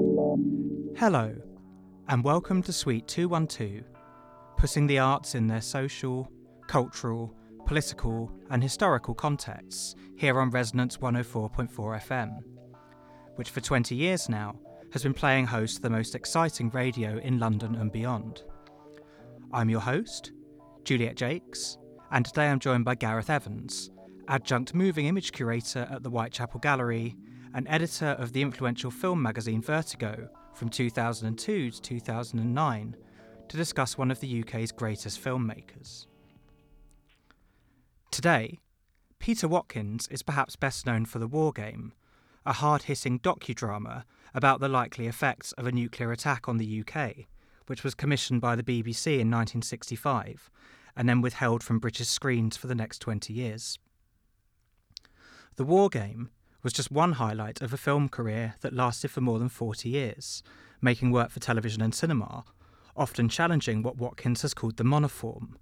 Hello, and welcome to Suite 212, putting the arts in their social, cultural, political, and historical contexts here on Resonance 104.4 FM, which for 20 years now has been playing host to the most exciting radio in London and beyond. I'm your host, Juliet Jacques, and today I'm joined by Gareth Evans, adjunct moving image curator at the Whitechapel Gallery and editor of the influential film magazine Vertigo from 2002 to 2009, to discuss one of the UK's greatest filmmakers. Today, Peter Watkins is perhaps best known for The War Game, a hard hitting docudrama about the likely effects of a nuclear attack on the UK, which was commissioned by the BBC in 1965 and then withheld from British screens for the next 20 years. The War Game was just one highlight of a film career that lasted for more than 40 years, making work for television and cinema, often challenging what Watkins has called the monoform,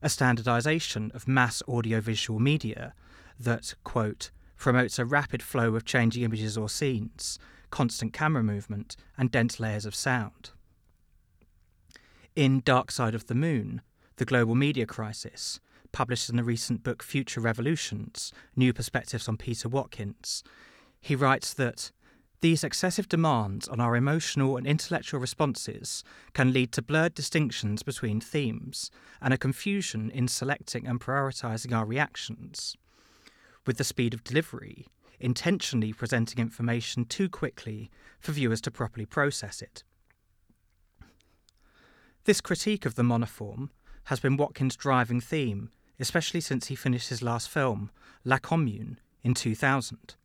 a standardisation of mass audiovisual media that, quote, promotes a rapid flow of changing images or scenes, constant camera movement, and dense layers of sound. In Dark Side of the Moon, The Global Media Crisis, published in the recent book Future Revolutions New Perspectives on Peter Watkins, he writes that these excessive demands on our emotional and intellectual responses can lead to blurred distinctions between themes and a confusion in selecting and prioritizing our reactions. With the speed of delivery, intentionally presenting information too quickly for viewers to properly process it. This critique of the monoform has been Watkins' driving theme especially since he finished his last film, La Commune, in 2000.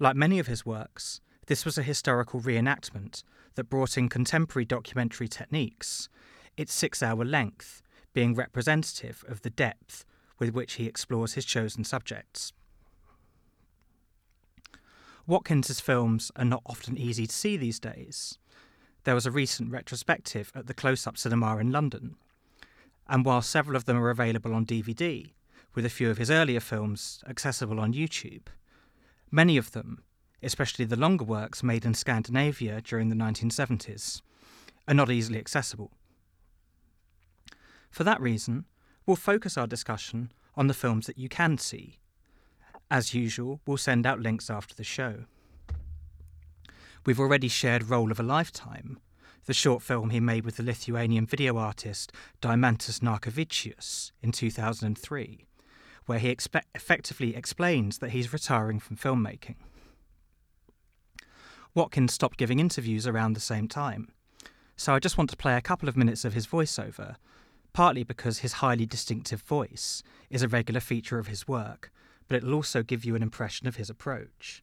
Like many of his works, this was a historical reenactment that brought in contemporary documentary techniques, its six hour length being representative of the depth with which he explores his chosen subjects. Watkins's films are not often easy to see these days. There was a recent retrospective at the Close Up Cinema in London, and while several of them are available on DVD, with a few of his earlier films accessible on YouTube, many of them, especially the longer works made in Scandinavia during the 1970s, are not easily accessible. For that reason, we'll focus our discussion on the films that you can see. As usual, we'll send out links after the show. We've already shared Role of a Lifetime, the short film he made with the Lithuanian video artist Deimantas Narkevičius in 2003, where he expe- effectively explains that he's retiring from filmmaking. Watkins stopped giving interviews around the same time, so I just want to play a couple of minutes of his voiceover, partly because his highly distinctive voice is a regular feature of his work, but it'll also give you an impression of his approach.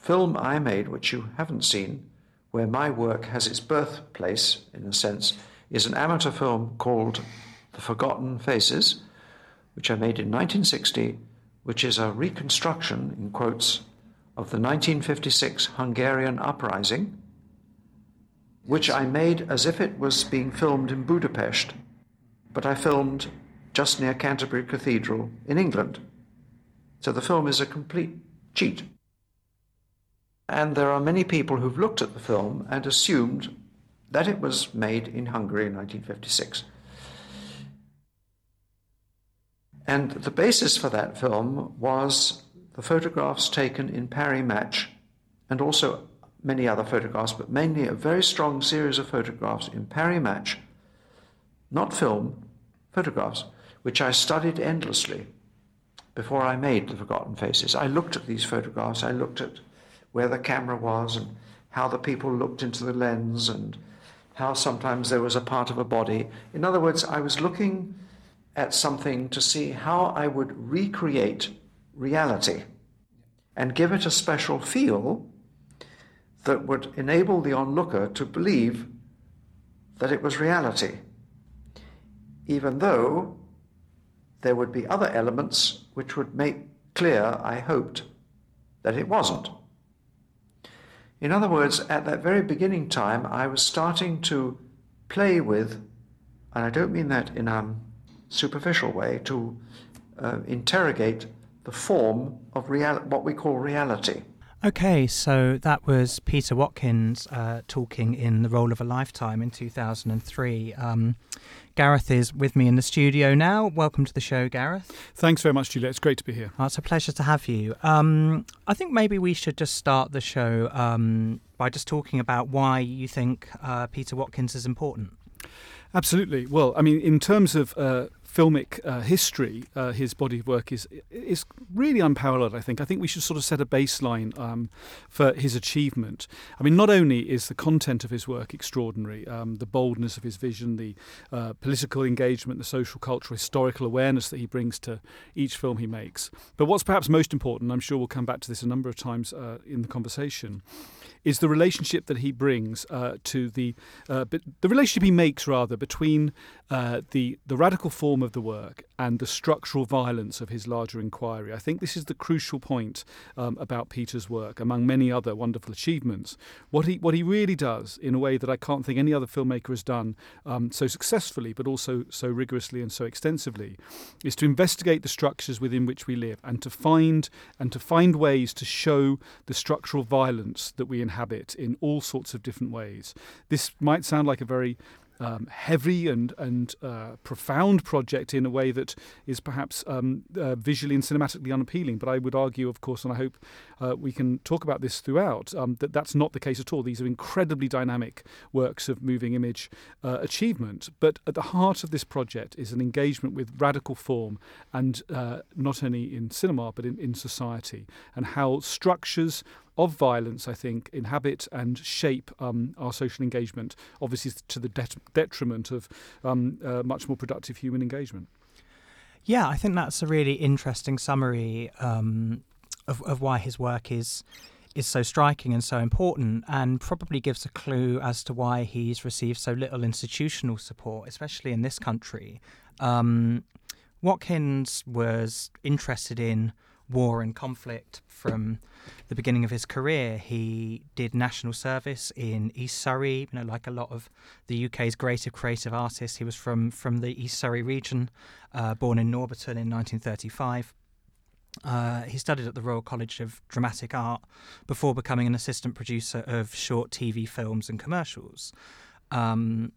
Film I made, which you haven't seen, where my work has its birthplace, in a sense, is an amateur film called The Forgotten Faces, which I made in 1960, which is a reconstruction, in quotes, of the 1956 Hungarian uprising, which I made as if it was being filmed in Budapest, but I filmed just near Canterbury Cathedral in England. So the film is a complete cheat. And there are many people who've looked at the film and assumed that it was made in Hungary in 1956. And the basis for that film was the photographs taken in Paris Match and also many other photographs, but mainly a very strong series of photographs in Paris Match, not film, photographs, which I studied endlessly before I made The Forgotten Faces. I looked at these photographs, I looked at where the camera was and how the people looked into the lens and how sometimes there was a part of a body. In other words, I was looking at something to see how I would recreate reality and give it a special feel that would enable the onlooker to believe that it was reality, even though there would be other elements which would make clear, I hoped, that it wasn't. In other words, at that very beginning time, I was starting to play with, and I don't mean that in a superficial way, to uh, interrogate the form of real- what we call reality. Okay, so that was Peter Watkins uh, talking in the role of a lifetime in 2003. Um, Gareth is with me in the studio now. Welcome to the show, Gareth. Thanks very much, Julia. It's great to be here. Oh, it's a pleasure to have you. Um, I think maybe we should just start the show um, by just talking about why you think uh, Peter Watkins is important. Absolutely. Well, I mean, in terms of uh, filmic uh, history, uh, his body of work is is really unparalleled. I think. I think we should sort of set a baseline um, for his achievement. I mean, not only is the content of his work extraordinary, um, the boldness of his vision, the uh, political engagement, the social, cultural, historical awareness that he brings to each film he makes, but what's perhaps most important, I'm sure we'll come back to this a number of times uh, in the conversation, is the relationship that he brings uh, to the uh, the relationship he makes rather between the the radical form of the work and the structural violence of his larger inquiry. I think this is the crucial point um, about Peter's work, among many other wonderful achievements. What he what he really does in a way that I can't think any other filmmaker has done um, so successfully, but also so rigorously and so extensively, is to investigate the structures within which we live and to find and to find ways to show the structural violence that we inhabit in all sorts of different ways. This might sound like a very um, heavy and and uh, profound project in a way that is perhaps um, uh, visually and cinematically unappealing. But I would argue, of course, and I hope uh, we can talk about this throughout, um, that that's not the case at all. These are incredibly dynamic works of moving image uh, achievement. But at the heart of this project is an engagement with radical form, and uh, not only in cinema but in, in society, and how structures of violence, I think, inhabit and shape um, our social engagement, obviously to the det- detriment of um, uh, much more productive human engagement. Yeah, I think that's a really interesting summary um, of, of why his work is is so striking and so important, and probably gives a clue as to why he's received so little institutional support, especially in this country. Um, Watkins was interested in war and conflict from the beginning of his career. He did national service in East Surrey, you know, like a lot of the UK's greatest creative artists. He was from from the East Surrey region, uh, born in Norbiton in 1935. Uh, he studied at the Royal College of Dramatic Art before becoming an assistant producer of short TV films and commercials. Um,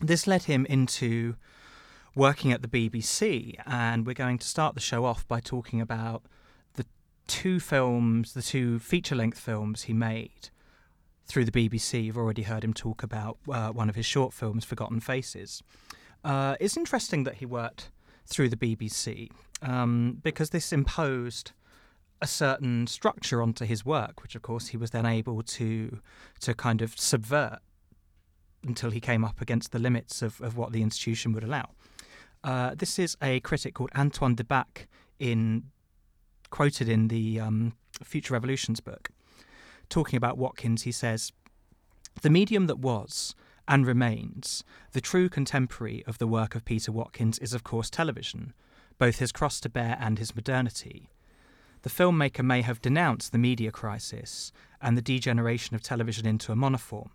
this led him into working at the BBC, and we're going to start the show off by talking about the two films, the two feature length films he made through the BBC. You've already heard him talk about uh, one of his short films, Forgotten Faces. Uh, it's interesting that he worked through the BBC um, because this imposed a certain structure onto his work, which of course he was then able to to kind of subvert until he came up against the limits of, of what the institution would allow. Uh, this is a critic called Antoine de Baecque in quoted in the um, Future Revolutions book, talking about Watkins. He says, "The medium that was." And remains the true contemporary of the work of Peter Watkins is, of course, television, both his cross to bear and his modernity. The filmmaker may have denounced the media crisis and the degeneration of television into a monoform,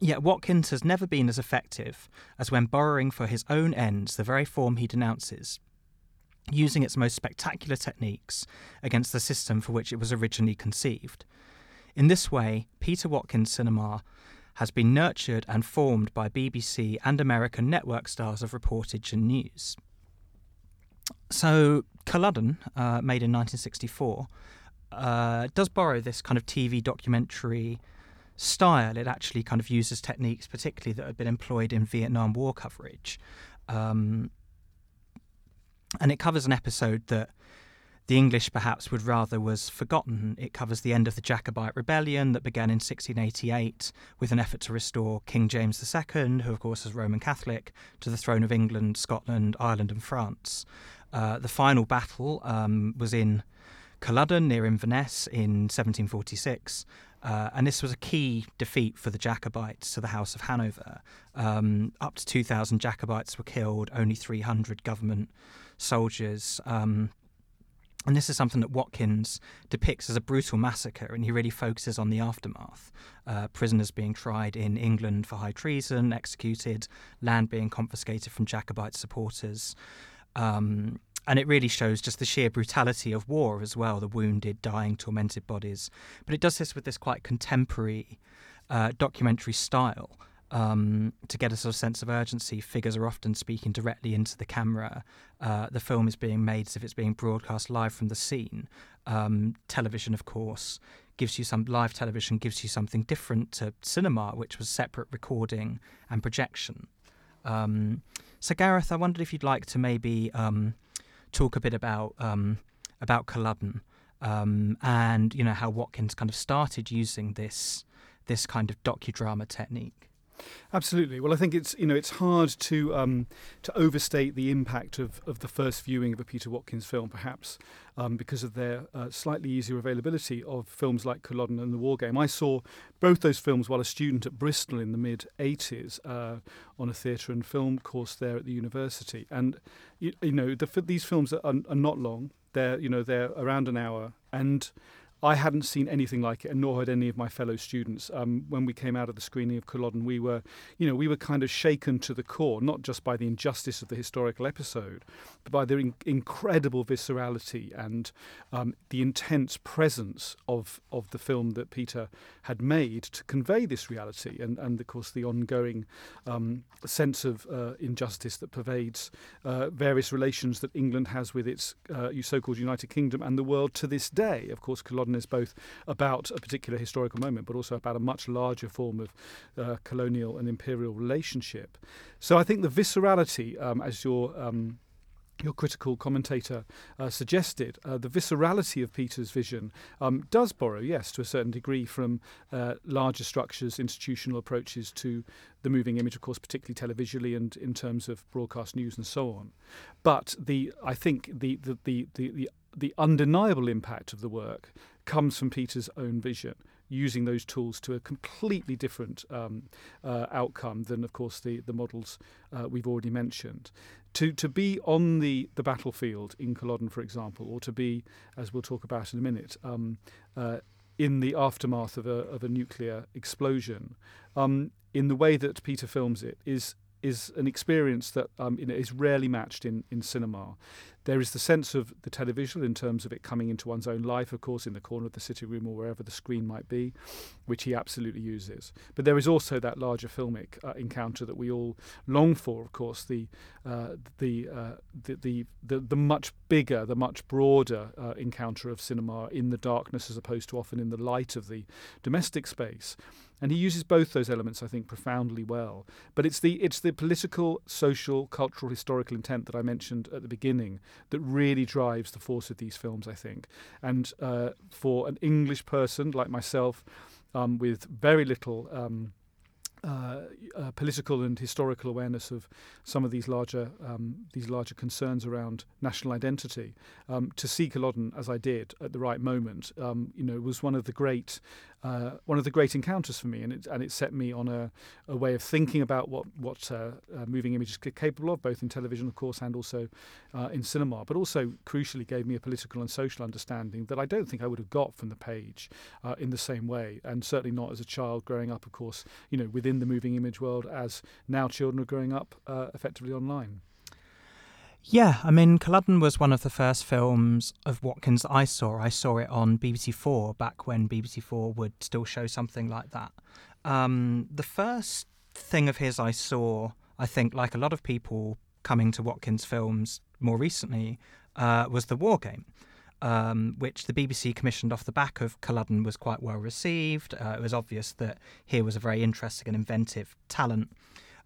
Yet Watkins has never been as effective as when borrowing for his own ends the very form he denounces, using its most spectacular techniques against the system for which it was originally conceived. In this way, Peter Watkins cinema has been nurtured and formed by BBC and American network stars of reportage and news. So, Culloden, uh, made in 1964, uh, does borrow this kind of TV documentary style, it actually kind of uses techniques, particularly that had been employed in Vietnam War coverage. Um, and it covers an episode that the English perhaps would rather was forgotten. It covers the end of the Jacobite rebellion that began in 1688 with an effort to restore King James II, who of course was Roman Catholic, to the throne of England, Scotland, Ireland, and France. Uh, the final battle um, was in Culloden near Inverness in 1746, uh, and this was a key defeat for the Jacobites to the House of Hanover. Um, up to 2,000 Jacobites were killed, only 300 government soldiers. Um, and this is something that Watkins depicts as a brutal massacre, and he really focuses on the aftermath. Uh, prisoners being tried in England for high treason, executed, land being confiscated from Jacobite supporters. Um, and it really shows just the sheer brutality of war as well the wounded, dying, tormented bodies. But it does this with this quite contemporary uh, documentary style. Um, to get a sort of sense of urgency, figures are often speaking directly into the camera. Uh, the film is being made as if it's being broadcast live from the scene. Um, television, of course, gives you some live television gives you something different to cinema, which was separate recording and projection. Um, so, Gareth, I wondered if you'd like to maybe um, talk a bit about um, about Culloden um, and you know how Watkins kind of started using this this kind of docudrama technique. Absolutely. Well, I think it's you know it's hard to um, to overstate the impact of, of the first viewing of a Peter Watkins film, perhaps um, because of their uh, slightly easier availability of films like Culloden and The War Game. I saw both those films while a student at Bristol in the mid '80s uh, on a theatre and film course there at the university, and you, you know the, these films are, are not long. They're you know they're around an hour and I hadn't seen anything like it, and nor had any of my fellow students. Um, when we came out of the screening of Culloden, we were, you know, we were kind of shaken to the core, not just by the injustice of the historical episode, but by the in- incredible viscerality and um, the intense presence of of the film that Peter had made to convey this reality, and and of course the ongoing um, sense of uh, injustice that pervades uh, various relations that England has with its uh, so-called United Kingdom and the world to this day. Of course, Culloden is both about a particular historical moment, but also about a much larger form of uh, colonial and imperial relationship. So I think the viscerality, um, as your um, your critical commentator uh, suggested, uh, the viscerality of Peter's vision um, does borrow, yes, to a certain degree, from uh, larger structures, institutional approaches to the moving image, of course, particularly televisually and in terms of broadcast news and so on. But the, I think the the the the, the, the undeniable impact of the work comes from Peter's own vision, using those tools to a completely different um, uh, outcome than, of course, the the models uh, we've already mentioned. To to be on the the battlefield in Culloden, for example, or to be, as we'll talk about in a minute. Um, uh, in the aftermath of a, of a nuclear explosion, um, in the way that Peter films it, is is an experience that um, is rarely matched in, in cinema. There is the sense of the televisual in terms of it coming into one's own life, of course, in the corner of the sitting room or wherever the screen might be, which he absolutely uses. But there is also that larger filmic uh, encounter that we all long for, of course, the uh, the, uh, the, the, the the much bigger, the much broader uh, encounter of cinema in the darkness as opposed to often in the light of the domestic space. And he uses both those elements, I think, profoundly well. But it's the it's the political, social, cultural, historical intent that I mentioned at the beginning that really drives the force of these films, I think. And uh, for an English person like myself, um, with very little. Um, uh, uh, political and historical awareness of some of these larger um, these larger concerns around national identity. Um, to see Culloden as I did at the right moment, um, you know, was one of the great uh, one of the great encounters for me, and it and it set me on a, a way of thinking about what what uh, uh, moving images are capable of, both in television, of course, and also uh, in cinema. But also, crucially, gave me a political and social understanding that I don't think I would have got from the page uh, in the same way, and certainly not as a child growing up, of course, you know, within the moving image world, as now children are growing up uh, effectively online. Yeah, I mean, Culloden was one of the first films of Watkins I saw. I saw it on BBC Four back when BBC Four would still show something like that. Um, the first thing of his I saw, I think, like a lot of people coming to Watkins films more recently, uh, was The War Game. Um, which the BBC commissioned off the back of Culloden was quite well received. Uh, it was obvious that here was a very interesting and inventive talent.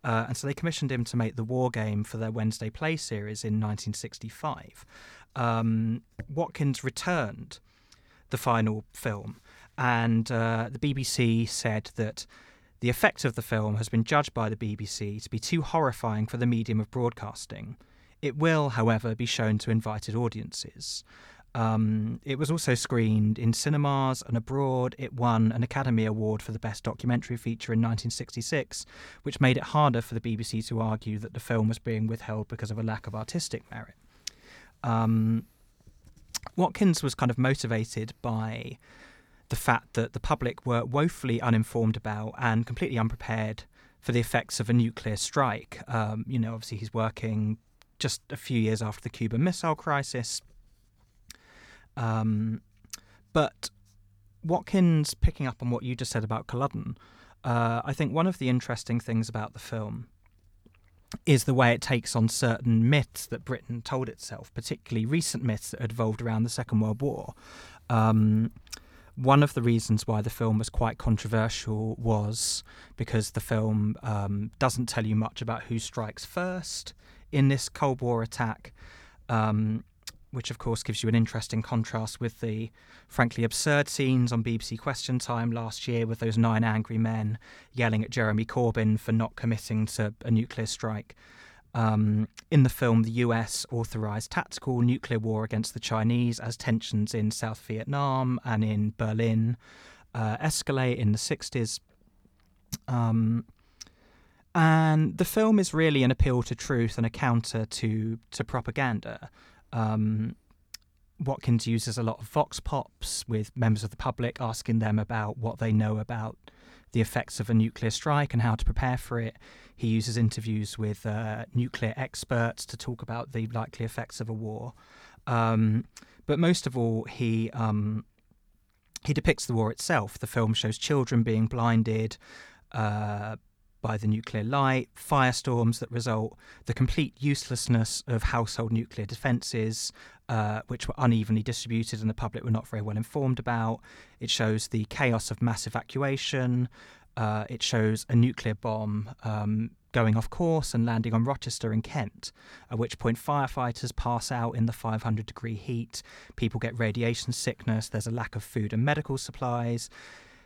Uh, and so they commissioned him to make the war game for their Wednesday Play series in 1965. Um, Watkins returned the final film, and uh, the BBC said that the effect of the film has been judged by the BBC to be too horrifying for the medium of broadcasting. It will, however, be shown to invited audiences. Um, it was also screened in cinemas and abroad. It won an Academy Award for the Best Documentary Feature in 1966, which made it harder for the BBC to argue that the film was being withheld because of a lack of artistic merit. Um, Watkins was kind of motivated by the fact that the public were woefully uninformed about and completely unprepared for the effects of a nuclear strike. Um, you know, obviously he's working just a few years after the Cuban Missile Crisis. Um, but Watkins, picking up on what you just said about Culloden, uh, I think one of the interesting things about the film is the way it takes on certain myths that Britain told itself, particularly recent myths that had evolved around the Second World War. Um, one of the reasons why the film was quite controversial was because the film um, doesn't tell you much about who strikes first in this Cold War attack. Um, which of course gives you an interesting contrast with the frankly absurd scenes on BBC Question Time last year with those nine angry men yelling at Jeremy Corbyn for not committing to a nuclear strike. Um, in the film, the US authorized tactical nuclear war against the Chinese as tensions in South Vietnam and in Berlin uh, escalate in the 60s. Um, and the film is really an appeal to truth and a counter to, to propaganda. Um, Watkins uses a lot of vox pops with members of the public asking them about what they know about the effects of a nuclear strike and how to prepare for it. He uses interviews with uh, nuclear experts to talk about the likely effects of a war. Um, but most of all, he um, he depicts the war itself. The film shows children being blinded, uh, by the nuclear light, firestorms that result, the complete uselessness of household nuclear defences, uh, which were unevenly distributed and the public were not very well informed about. It shows the chaos of mass evacuation. Uh, it shows a nuclear bomb um, going off course and landing on Rochester in Kent, at which point firefighters pass out in the 500 degree heat. People get radiation sickness. There's a lack of food and medical supplies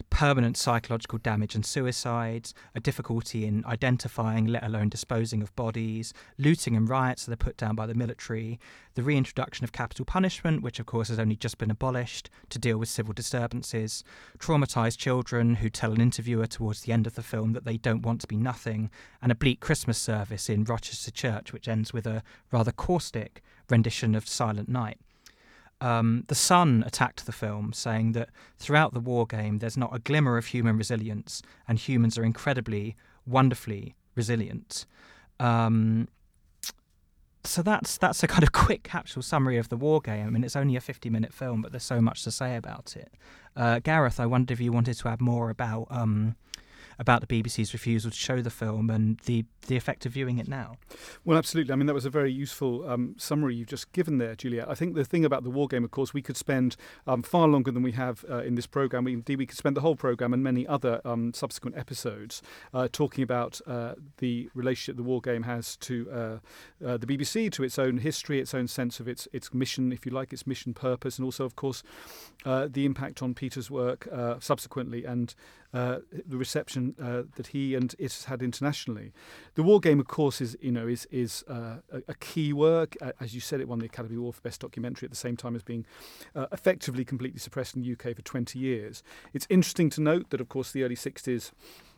permanent psychological damage and suicides, a difficulty in identifying, let alone disposing of bodies, looting and riots that are put down by the military, the reintroduction of capital punishment, which of course has only just been abolished to deal with civil disturbances, traumatized children who tell an interviewer towards the end of the film that they don't want to be nothing, and a bleak Christmas service in Rochester Church, which ends with a rather caustic rendition of Silent Night um, The Sun attacked the film, saying that throughout the war game, there's not a glimmer of human resilience, and humans are incredibly, wonderfully resilient. Um, so that's that's a kind of quick capsule summary of the war game. I mean, it's only a 50-minute film, but there's so much to say about it. Uh, Gareth, I wondered if you wanted to add more about um, about the BBC's refusal to show the film and the, the effect of viewing it now. Well, absolutely. I mean, that was a very useful um, summary you've just given there, Juliet. I think the thing about the war game, of course, we could spend um, far longer than we have uh, in this program. We, indeed, we could spend the whole program and many other um, subsequent episodes uh, talking about uh, the relationship the war game has to uh, uh, the BBC, to its own history, its own sense of its its mission, if you like, its mission purpose, and also, of course, uh, the impact on Peter's work subsequently and the reception uh, that he and it has had internationally. The War Game, of course, is you know is is uh, a, a, key work. as you said, it won the Academy Award for Best Documentary at the same time as being uh, effectively completely suppressed in the UK for 20 years. It's interesting to note that, of course, the early 60s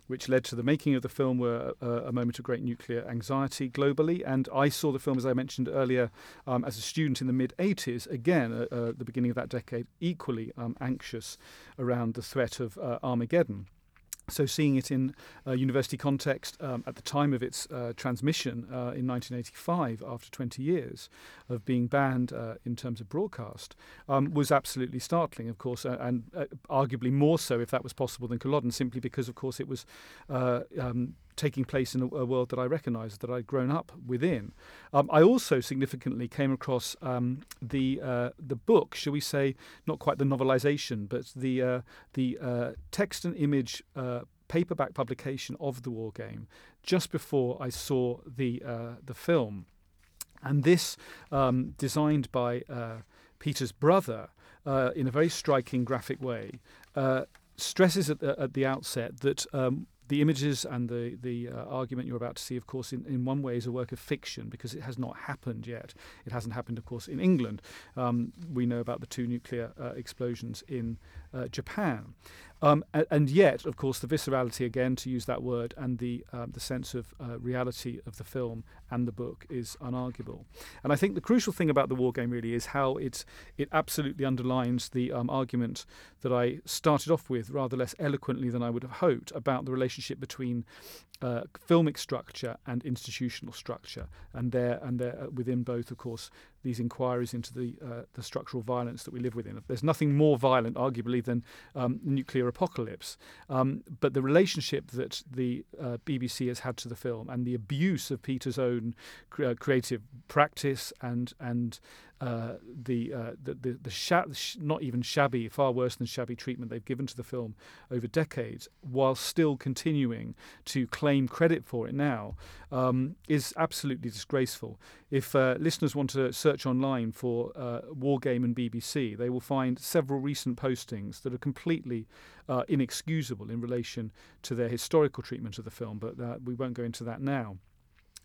which led to the making of the film, were a, a, moment of great nuclear anxiety globally. And I saw the film, as I mentioned earlier, um, as a student in the mid 80s, again, uh, uh, the beginning of that decade, equally um, anxious around the threat of uh, Armageddon. So, seeing it in a university context um, at the time of its uh, transmission uh, in 1985, after 20 years of being banned uh, in terms of broadcast, um, was absolutely startling, of course, and uh, arguably more so if that was possible than Culloden, simply because, of course, it was uh, um, taking place in a, a, world that I recognised, that I'd grown up within. Um, I also significantly came across um, the uh, the book, shall we say, not quite the novelisation, but the uh, the uh, text and image uh, paperback publication of the war game just before I saw the uh, the film, and this um, designed by uh, Peter's brother in a very striking graphic way stresses at the, at the outset that um, the images and the the uh, argument you're about to see, of course, in, in one way is a work of fiction because it has not happened yet. It hasn't happened, of course, in England. Um, we know about the two nuclear uh, explosions in uh, Japan. Um, and, and, yet, of course, the viscerality, again, to use that word, and the, um, the sense of uh, reality of the film and the book is unarguable. And I think the crucial thing about the war game really is how it, it absolutely underlines the um, argument that I started off with rather less eloquently than I would have hoped about the relationship relationship between uh, filmic structure and institutional structure, and there and there uh, within both, of course, these inquiries into the uh, the structural violence that we live within. There's nothing more violent, arguably, than um, nuclear apocalypse. Um, but the relationship that the uh, BBC has had to the film and the abuse of Peter's own cre- creative practice and and uh, the, uh, the the the sha- not even shabby, far worse than shabby treatment they've given to the film over decades, while still continuing to claim credit for it now, um, is absolutely disgraceful. If uh, listeners want to search online for uh, War Game and BBC, they will find several recent postings that are completely uh, inexcusable in relation to their historical treatment of the film. But we won't go into that now.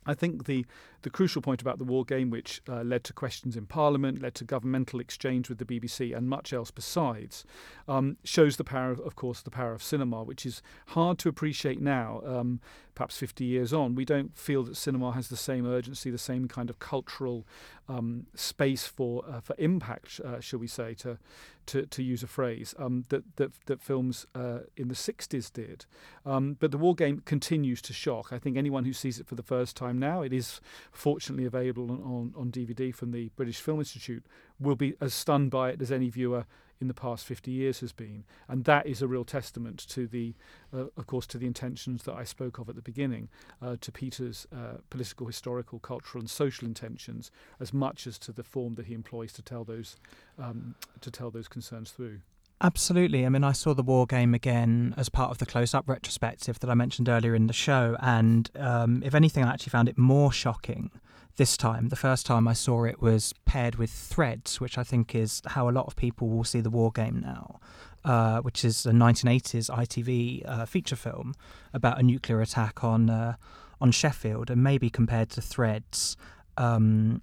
I think the, the crucial point about the war game, which uh, led to questions in Parliament, led to governmental exchange with the BBC, and much else besides, um, shows the power, of, of, course, the power of cinema, which is hard to appreciate now. Um, perhaps 50 years on, we don't feel that cinema has the same urgency, the same kind of cultural um, space for uh, for impact, uh, shall we say, to to, to use a phrase um, that, that that films uh, in the 60s did. Um, but the war game continues to shock. I think anyone who sees it for the first time now, it is fortunately available on, on, on DVD from the British Film Institute, will be as stunned by it as any viewer in the past 50 years has been. And that is a real testament to the, uh, of course, to the intentions that I spoke of at the beginning, uh, to Peter's uh, political, historical, cultural, and social intentions, as much as to the form that he employs to tell those, um, to tell those concerns through. Absolutely. I mean, I saw the war game again as part of the close up retrospective that I mentioned earlier in the show. And um, if anything, I actually found it more shocking this time. The first time I saw it was paired with Threads, which I think is how a lot of people will see the war game now, uh, which is a 1980s ITV uh, feature film about a nuclear attack on uh, on Sheffield, and maybe compared to Threads, um,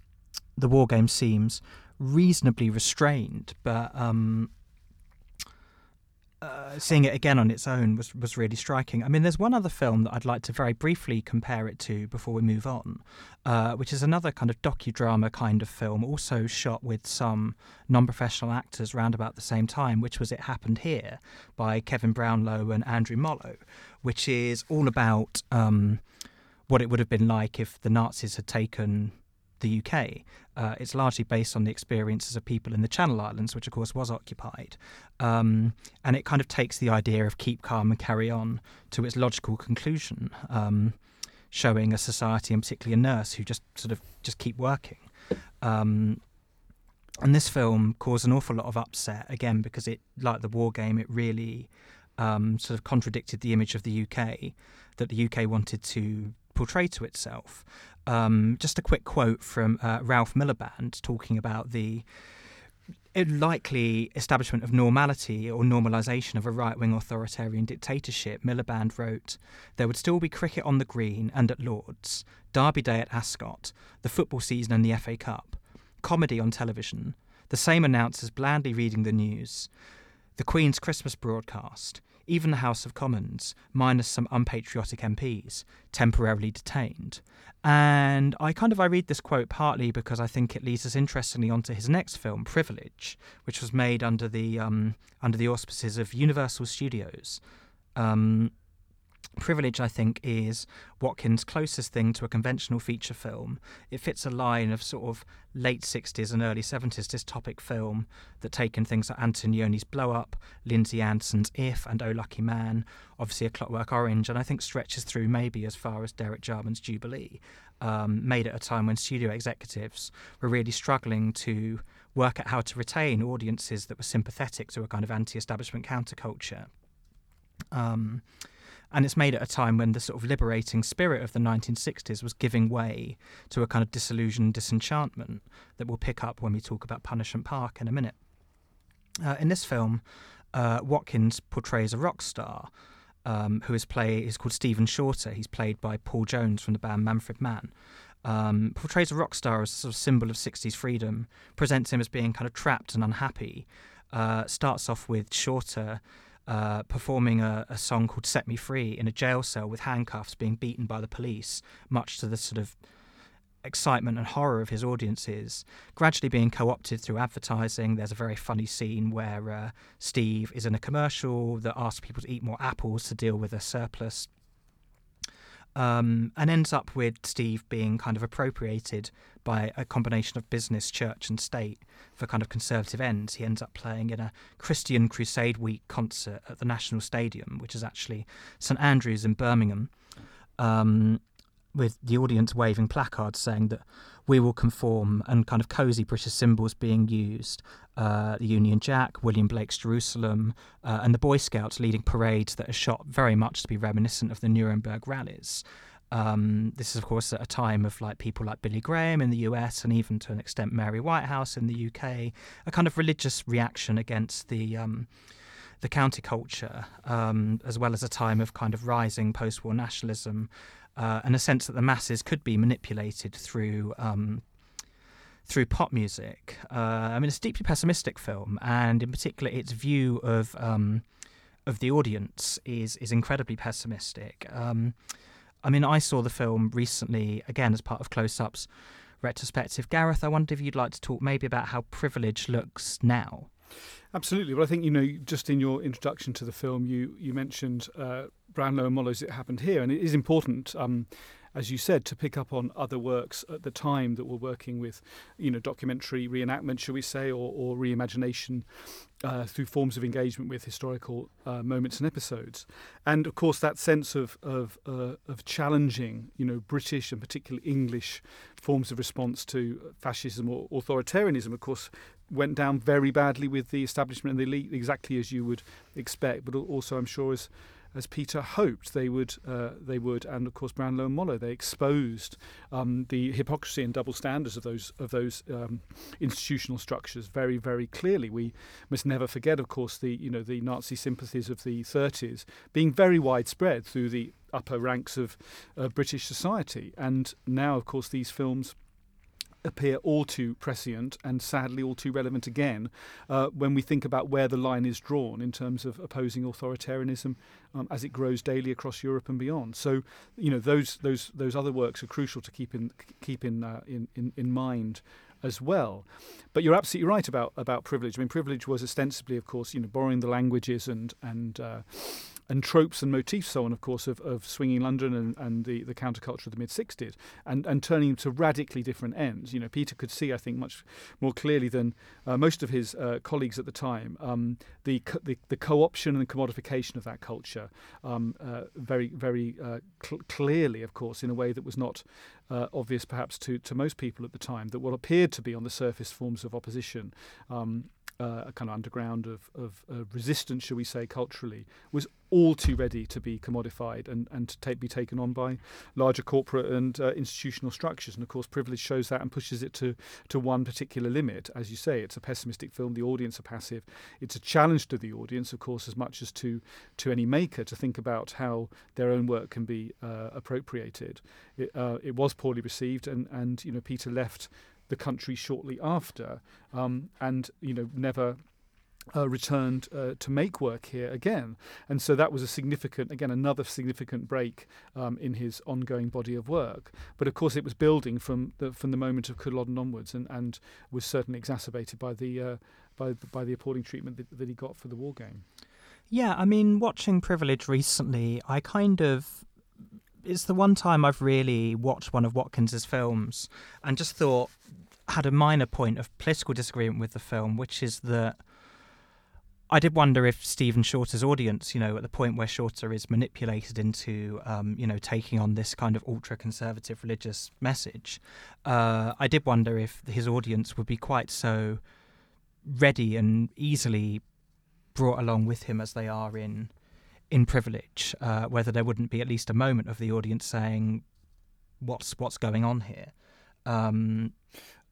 the war game seems reasonably restrained, but um, uh, seeing it again on its own was, was really striking. I mean, there's one other film that I'd like to very briefly compare it to before we move on, uh, which is another kind of docudrama kind of film, also shot with some non professional actors around about the same time, which was It Happened Here by Kevin Brownlow and Andrew Mollo, which is all about um, what it would have been like if the Nazis had taken the UK. Uh, it's largely based on the experiences of people in the Channel Islands, which of course was occupied. Um, and it kind of takes the idea of keep calm and carry on to its logical conclusion, um, showing a society and particularly a nurse who just sort of just keep working. Um, and this film caused an awful lot of upset again because it, like the war game, it really um, sort of contradicted the image of the UK that the UK wanted to portray to itself. Um, just a quick quote from uh, Ralph Miliband talking about the likely establishment of normality or normalisation of a right wing authoritarian dictatorship, Miliband wrote, There would still be cricket on the green and at Lords, Derby Day at Ascot, the football season and the FA Cup, comedy on television, the same announcers blandly reading the news, the Queen's Christmas broadcast, even the House of Commons, minus some unpatriotic MPs, temporarily detained. And I kind of I read this quote partly because I think it leads us interestingly onto his next film, Privilege, which was made under the um, under the auspices of Universal Studios. Um, Privilege, I think, is Watkins' closest thing to a conventional feature film. It fits a line of sort of late 60s and early 70s dystopic film that taken things like Antonioni's Blow Up, Lindsay Anderson's If, and Oh Lucky Man, obviously A Clockwork Orange, and I think stretches through maybe as far as Derek Jarman's Jubilee, um, made at a time when studio executives were really struggling to work out how to retain audiences that were sympathetic to a kind of anti establishment counterculture. Um, and it's made at a time when the sort of liberating spirit of the 1960s was giving way to a kind of disillusion, disenchantment that we'll pick up when we talk about Punishment Park in a minute. Uh, in this film, uh, Watkins portrays a rock star um, who is play is called Stephen Shorter. He's played by Paul Jones from the band Manfred Mann. Um, portrays a rock star as a sort of symbol of 60s freedom, presents him as being kind of trapped and unhappy. Uh, starts off with Shorter uh, performing a, a, song called Set Me Free in a jail cell with handcuffs, being beaten by the police, much to the sort of excitement and horror of his audiences, gradually being co opted through advertising. There's a very funny scene where uh, Steve is in a commercial that asks people to eat more apples to deal with a surplus um, and ends up with Steve being kind of appropriated by a combination of business, church, and state for kind of conservative ends. He ends up playing in a Christian Crusade Week concert at the National Stadium, which is actually St Andrews in Birmingham, um, with the audience waving placards saying that we will conform and kind of cosy British symbols being used. Uh, the Union Jack, William Blake's Jerusalem, uh, and the Boy Scouts leading parades that are shot very much to be reminiscent of the Nuremberg rallies. Um, this is, of course, at a time of like people like Billy Graham in the US and even to an extent Mary Whitehouse in the UK, a kind of religious reaction against the um, the counterculture, um, as well as a time of kind of rising post-war nationalism uh, and a sense that the masses could be manipulated through um, through pop music. Uh, I mean, it's a deeply pessimistic film, and in particular, its view of um, of the audience is is incredibly pessimistic. Um, I mean, I saw the film recently again as part of Close Up's retrospective. Gareth, I wonder if you'd like to talk maybe about how privilege looks now. Absolutely. Well, I think you know, just in your introduction to the film, you you mentioned uh, Brownlow and Mollo's "It Happened Here," and it is important. Um, as you said, to pick up on other works at the time that were working with, you know, documentary reenactment, shall we say, or, or reimagination uh, through forms of engagement with historical uh, moments and episodes. And of course, that sense of of, uh, of challenging, you know, British and particularly English forms of response to fascism or authoritarianism, of course, went down very badly with the establishment and the elite, exactly as you would expect. But also, I'm sure, as as Peter hoped they would, uh, they would, and of course Brownlow and Mollo, they exposed um, the hypocrisy and double standards of those of those um, institutional structures very, very clearly. We must never forget, of course, the you know the Nazi sympathies of the 30s being very widespread through the upper ranks of uh, British society, and now, of course, these films appear all too prescient and sadly all too relevant again uh, when we think about where the line is drawn in terms of opposing authoritarianism um, as it grows daily across Europe and beyond. So, you know, those those those other works are crucial to keep in keep in uh, in, in, in mind as well. But you're absolutely right about about privilege. I mean, privilege was ostensibly, of course, you know, borrowing the languages and and uh, and tropes and motifs, so on, of course, of, of swinging London and, and the, the counterculture of the mid 60s, and, and turning to radically different ends. You know, Peter could see, I think, much more clearly than uh, most of his uh, colleagues at the time, um, the, co- the, the co option and commodification of that culture um, uh, very, very uh, cl- clearly, of course, in a way that was not uh, obvious perhaps to, to most people at the time, that what appeared to be on the surface forms of opposition. Um, uh, a kind of underground of, of uh, resistance, shall we say, culturally, was all too ready to be commodified and, and to take, be taken on by larger corporate and uh, institutional structures. And of course, privilege shows that and pushes it to, to one particular limit. As you say, it's a pessimistic film, the audience are passive. It's a challenge to the audience, of course, as much as to, to any maker to think about how their own work can be uh, appropriated. It, uh, it was poorly received, and, and you know, Peter left the country shortly after, um, and you know never uh, returned uh, to make work here again. And so that was a significant, again, another significant break um, in his ongoing body of work. But of course, it was building from the from the moment of Culloden onwards, and, and was certainly exacerbated by the uh, by by the appalling treatment that, that he got for the war game. Yeah, I mean, watching Privilege recently, I kind of it's the one time I've really watched one of Watkins's films and just thought had a minor point of political disagreement with the film, which is that I did wonder if Stephen Shorter's audience, you know, at the point where Shorter is manipulated into, um, you know, taking on this kind of ultra conservative religious message, uh, I did wonder if his audience would be quite so ready and easily brought along with him as they are in in privilege, uh, whether there wouldn't be at least a moment of the audience saying, "What's what's going on here?" Um,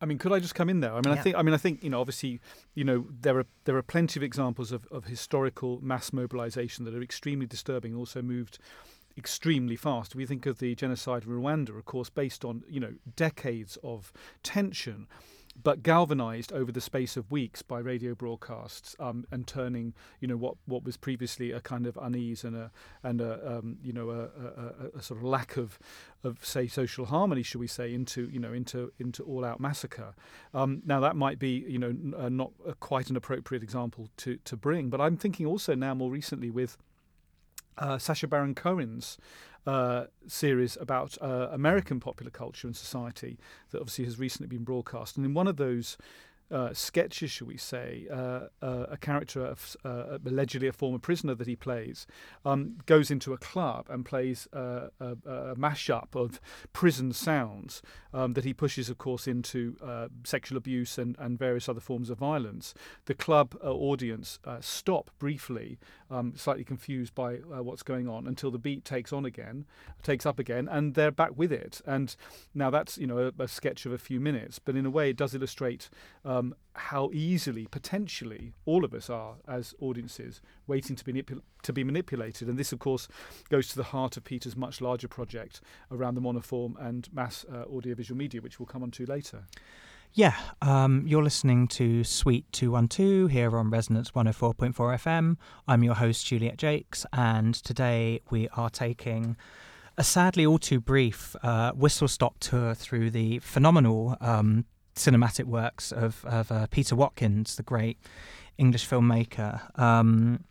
I mean, could I just come in there? I mean, yeah. I think. I mean, I think you know. Obviously, you know, there are there are plenty of examples of, of historical mass mobilization that are extremely disturbing. Also moved extremely fast. We think of the genocide in Rwanda, of course, based on you know decades of tension but galvanized over the space of weeks by radio broadcasts um, and turning you know what what was previously a kind of unease and a and a um, you know a, a, a, sort of lack of of say social harmony should we say into you know into into all out massacre. Um, now that might be you know uh, not quite an appropriate example to to bring but I'm thinking also now more recently with uh, Baron Cohen's uh, series about uh, American popular culture and society that obviously has recently been broadcast. And in one of those uh, sketches, shall we say, uh, uh, a character, uh, allegedly a former prisoner that he plays, um, goes into a club and plays a, a, a mashup of prison sounds um, that he pushes, of course, into uh, sexual abuse and, and various other forms of violence. The club uh, audience stop briefly, um, slightly confused by what's going on, until the beat takes on again, takes up again, and they're back with it. And now that's you know a, a sketch of a few minutes, but in a way it does illustrate. Um, um, how easily, potentially, all of us are as audiences waiting to be, manipul- to be manipulated. And this, of course, goes to the heart of Peter's much larger project around the monoform and mass uh, audiovisual media, which we'll come on to later. Yeah, um, you're listening to Suite 212 here on Resonance 104.4 FM. I'm your host, Juliet Jacques, and today we are taking a sadly all too brief uh, whistle stop tour through the phenomenal um, cinematic works of, of uh, Peter Watkins, the great English filmmaker. Um,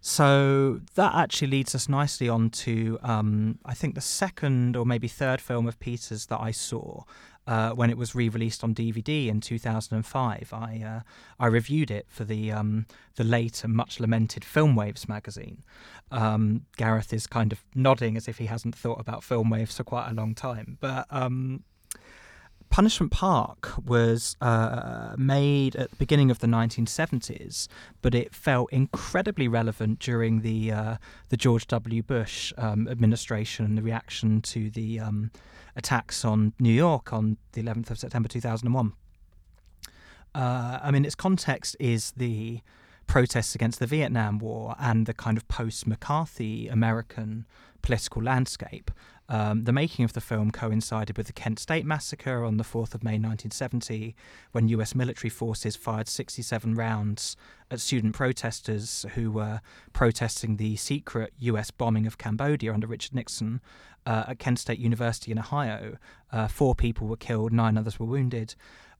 so that actually leads us nicely on to, um, I think, the second or maybe third film of Peter's that I saw uh, when it was re-released on DVD in 2005. I uh, I reviewed it for the um, the late and much lamented Film Waves magazine. Um, Gareth is kind of nodding as if he hasn't thought about Film Waves for quite a long time, but um, Punishment Park was uh, made at the beginning of the 1970s, but it felt incredibly relevant during the uh, the George W. Bush um, administration and the reaction to the um, attacks on New York on the 11th of September 2001. Uh, I mean, its context is the protests against the Vietnam War and the kind of post McCarthy American political landscape. Um, the making of the film coincided with the Kent State Massacre on the 4th of May 1970, when US military forces fired 67 rounds at student protesters who were protesting the secret US bombing of Cambodia under Richard Nixon uh, at Kent State University in Ohio. Uh, four people were killed, nine others were wounded.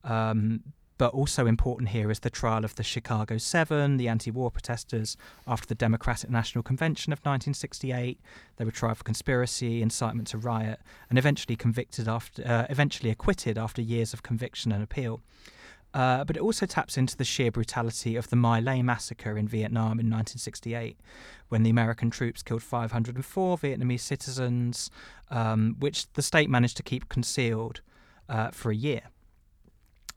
Um, but also important here is the trial of the Chicago Seven, the anti war protesters, after the Democratic National Convention of 1968. They were tried for conspiracy, incitement to riot, and eventually convicted after, uh, eventually acquitted after years of conviction and appeal. Uh, but it also taps into the sheer brutality of the My Lai massacre in Vietnam in 1968, when the American troops killed 504 Vietnamese citizens, um, which the state managed to keep concealed uh, for a year.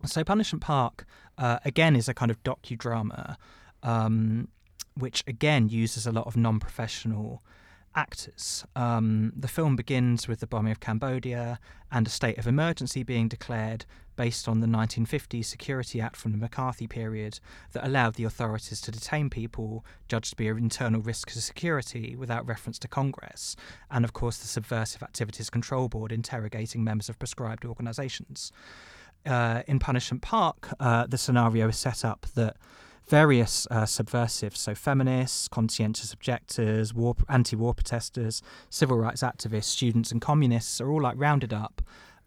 So Punishment Park uh, again is a kind of docudrama, um, which again uses a lot of non-professional actors. Um, the film begins with the bombing of Cambodia and a state of emergency being declared based on the 1950 Security Act from the McCarthy period that allowed the authorities to detain people judged to be an internal risk to security without reference to Congress, and of course the Subversive Activities Control Board interrogating members of prescribed organisations uh, in Punishment Park, uh, the scenario is set up that various uh, subversives, so feminists, conscientious objectors, war, anti-war protesters, civil rights activists, students, and communists are all like rounded up,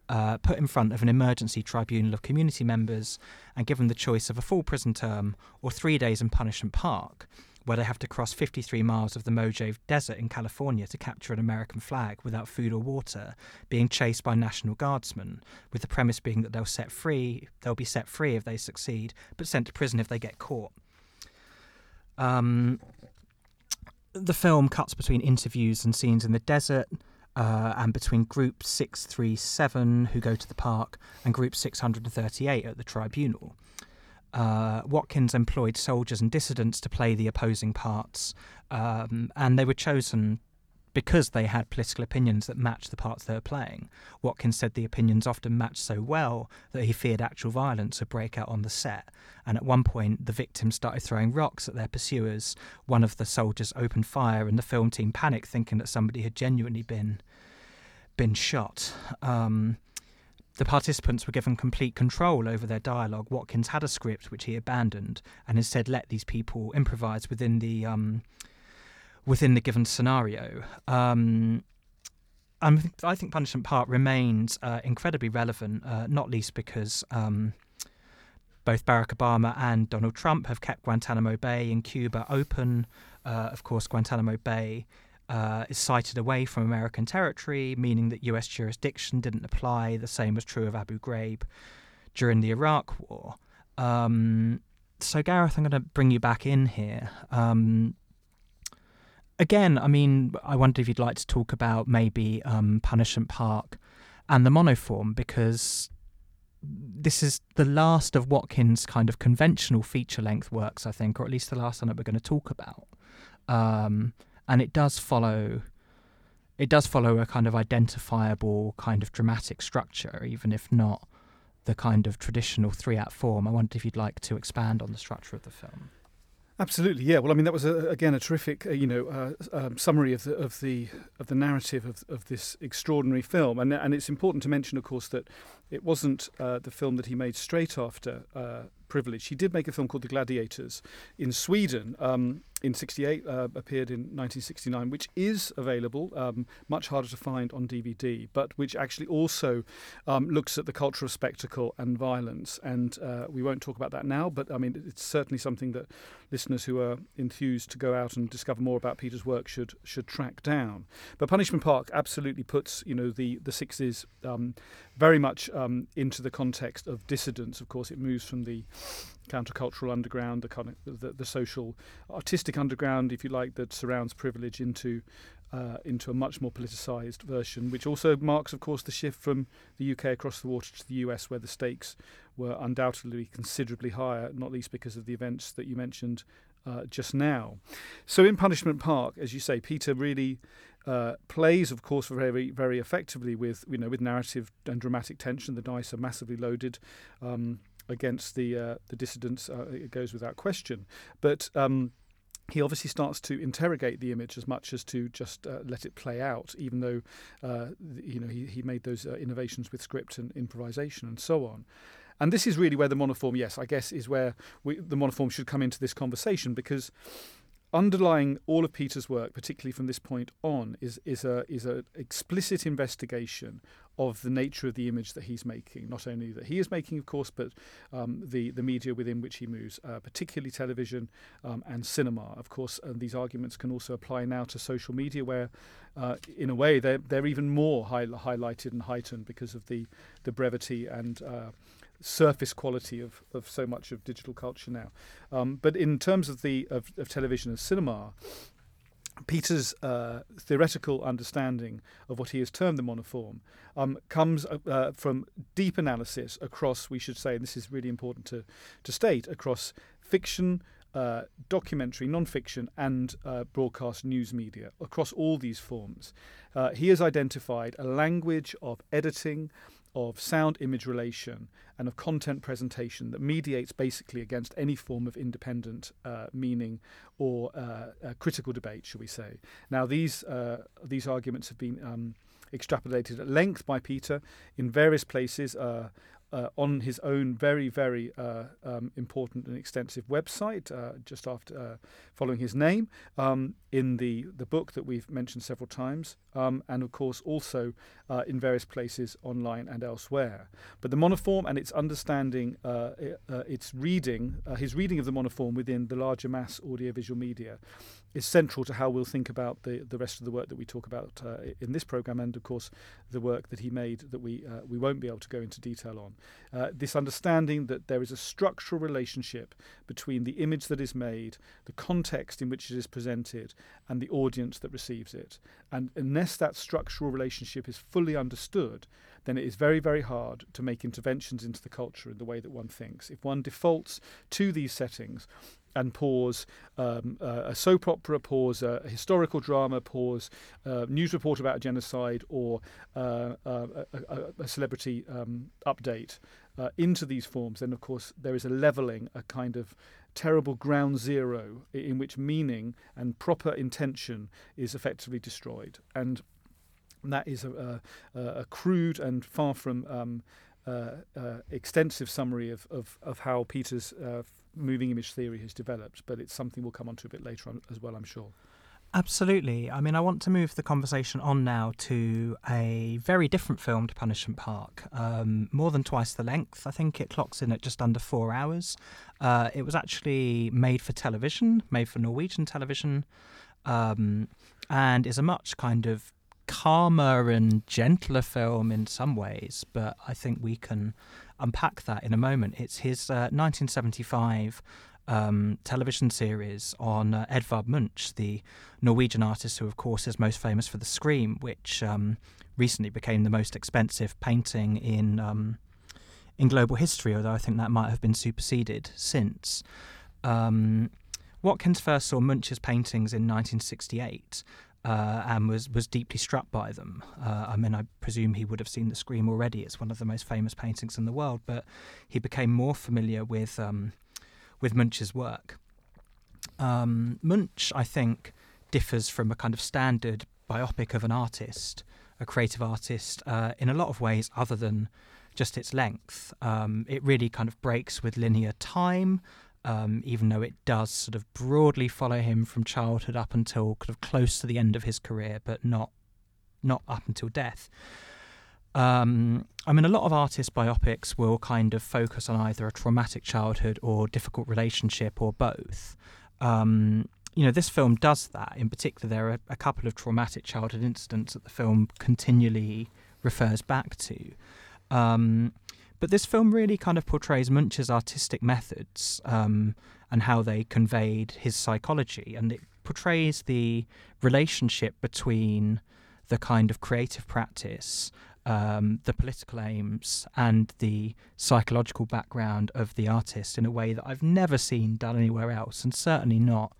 uh, put in front of an emergency tribunal of community members, and given the choice of a full prison term or three days in Punishment Park where they have to cross 53 miles of the Mojave Desert in California to capture an American flag without food or water, being chased by National Guardsmen, with the premise being that they'll set free, they'll be set free if they succeed, but sent to prison if they get caught. Um, the film cuts between interviews and scenes in the desert. Uh, and between Group 637, who go to the park, and Group 638 at the tribunal uh, Watkins employed soldiers and dissidents to play the opposing parts, um, and they were chosen because they had political opinions that matched the parts they were playing. Watkins said the opinions often matched so well that he feared actual violence would break out on the set. And at one point, the victims started throwing rocks at their pursuers. One of the soldiers opened fire, and the film team panicked, thinking that somebody had genuinely been been shot. Um, the participants were given complete control over their dialogue. Watkins had a script which he abandoned and instead let these people improvise within the um, within the given scenario. Um, I think Punishment Park remains uh, incredibly relevant, uh, not least because um, both Barack Obama and Donald Trump have kept Guantanamo Bay in Cuba open. Uh, of course, Guantanamo Bay uh, is sited away from American territory, meaning that US jurisdiction didn't apply. The same was true of Abu Ghraib during the Iraq War. Um, so, Gareth, I'm going to bring you back in here. Um, again, I mean, I wonder if you'd like to talk about maybe um, Punishment Park and the monoform, because this is the last of Watkins' kind of conventional feature length works, I think, or at least the last one that we're going to talk about. Um, and it does follow. It does follow a kind of identifiable kind of dramatic structure, even if not the kind of traditional three act form. I wonder if you'd like to expand on the structure of the film. Absolutely, yeah. Well, I mean, that was a, again a terrific, uh, you know, uh, um, summary of the of the of the narrative of, of this extraordinary film, and and it's important to mention, of course, that it wasn't uh, the film that he made straight after uh, Privilege. He did make a film called The Gladiators in Sweden um, in '68, uh, appeared in 1969, which is available, um, much harder to find on DVD, but which actually also um, looks at the culture of spectacle and violence. And uh, we won't talk about that now, but I mean, it's certainly something that listeners who are enthused to go out and discover more about Peter's work should should track down. But Punishment Park absolutely puts, you know, the the sixes um, very much um, into the context of dissidence. Of course, it moves from the countercultural underground, the kind of the, the social, artistic underground, if you like, that surrounds privilege into uh, into a much more politicised version, which also marks, of course, the shift from the UK across the water to the US, where the stakes were undoubtedly considerably higher, not least because of the events that you mentioned uh, just now. So, in Punishment Park, as you say, Peter really uh, plays, of course, very, very effectively with you know with narrative and dramatic tension. The dice are massively loaded. Um, against the uh, the dissidents. Uh, it goes without question, but. Um, he obviously starts to interrogate the image as much as to just uh, let it play out, even though uh, you know he, he made those uh, innovations with script and improvisation and so on. And this is really where the monoform, yes, I guess, is where we, the monoform should come into this conversation because underlying all of Peter's work, particularly from this point on, is is a is a explicit investigation of the nature of the image that he's making. Not only that he is making, of course, but um, the the media within which he moves, uh, particularly television um, and cinema. Of course, and these arguments can also apply now to social media, where, uh, in a way, they're they're even more high, highlighted and heightened because of the the brevity and uh, surface quality of, of so much of digital culture now. Um, but in terms of the of, of television and cinema, Peter's uh, theoretical understanding of what he has termed the monoform um, comes uh, uh, from deep analysis across, we should say, and this is really important to, to state, across fiction, uh, documentary, non-fiction, and uh, broadcast news media across all these forms. Uh, he has identified a language of editing, of sound image relation and of content presentation that mediates basically against any form of independent uh, meaning or uh, critical debate, shall we say. Now, these, uh, these arguments have been um, extrapolated at length by Peter in various places. Uh, on his own very, very uh, um, important and extensive website, uh, just after uh, following his name, um, in the, the book that we've mentioned several times, um, and of course also uh, in various places online and elsewhere. But the monoform and its understanding, uh, its reading, his reading of the monoform within the larger mass audiovisual media is central to how we'll think about the, the rest of the work that we talk about uh, in this program, and of course the work that he made that we uh, we won't be able to go into detail on. Uh, this understanding that there is a structural relationship between the image that is made, the context in which it is presented, and the audience that receives it. And unless that structural relationship is fully understood, then it is very, very hard to make interventions into the culture in the way that one thinks. If one defaults to these settings, and pause um, uh, a soap opera, pause a historical drama, pause a news report about a genocide, or uh, uh, a, a, a, celebrity um, update uh, into these forms, then of course there is a leveling, a kind of terrible ground zero in which meaning and proper intention is effectively destroyed. And that is a, a crude and far from um, uh, uh, extensive summary of, of, of how Peter's uh, moving image theory has developed, but it's something we'll come on to a bit later on as well, I'm sure. Absolutely. I mean, I want to move the conversation on now to a very different film to Punishment Park. Um, more than twice the length. I think it clocks in at just under four hours. Uh, it was actually made for television, made for Norwegian television. Um, and is a much kind of calmer and gentler film in some ways, but I think we can unpack that in a moment. It's his uh, 1975 um, television series on uh, Edvard Munch, the Norwegian artist who, of course, is most famous for The Scream, which um, recently became the most expensive painting in um, in global history. Although I think that might have been superseded since. Um, Watkins first saw Munch's paintings in 1968. Uh, and was, was deeply struck by them. Uh, I mean, I presume he would have seen The Scream already. It's one of the most famous paintings in the world, but he became more familiar with um, with Munch's work. Um, Munch, I think, differs from a kind of standard biopic of an artist, a creative artist, uh, in a lot of ways other than just its length. Um, it really kind of breaks with linear time, um, even though it does sort of broadly follow him from childhood up until kind of close to the end of his career, but not not up until death. Um, I mean, a lot of artist biopics will kind of focus on either a traumatic childhood or difficult relationship or both. Um, you know, this film does that. In particular, there are a couple of traumatic childhood incidents that the film continually refers back to. Um, but this film really kind of portrays Munch's artistic methods um, and how they conveyed his psychology, and it portrays the relationship between the kind of creative practice um, the political aims and the psychological background of the artist in a way that I've never seen done anywhere else, and certainly not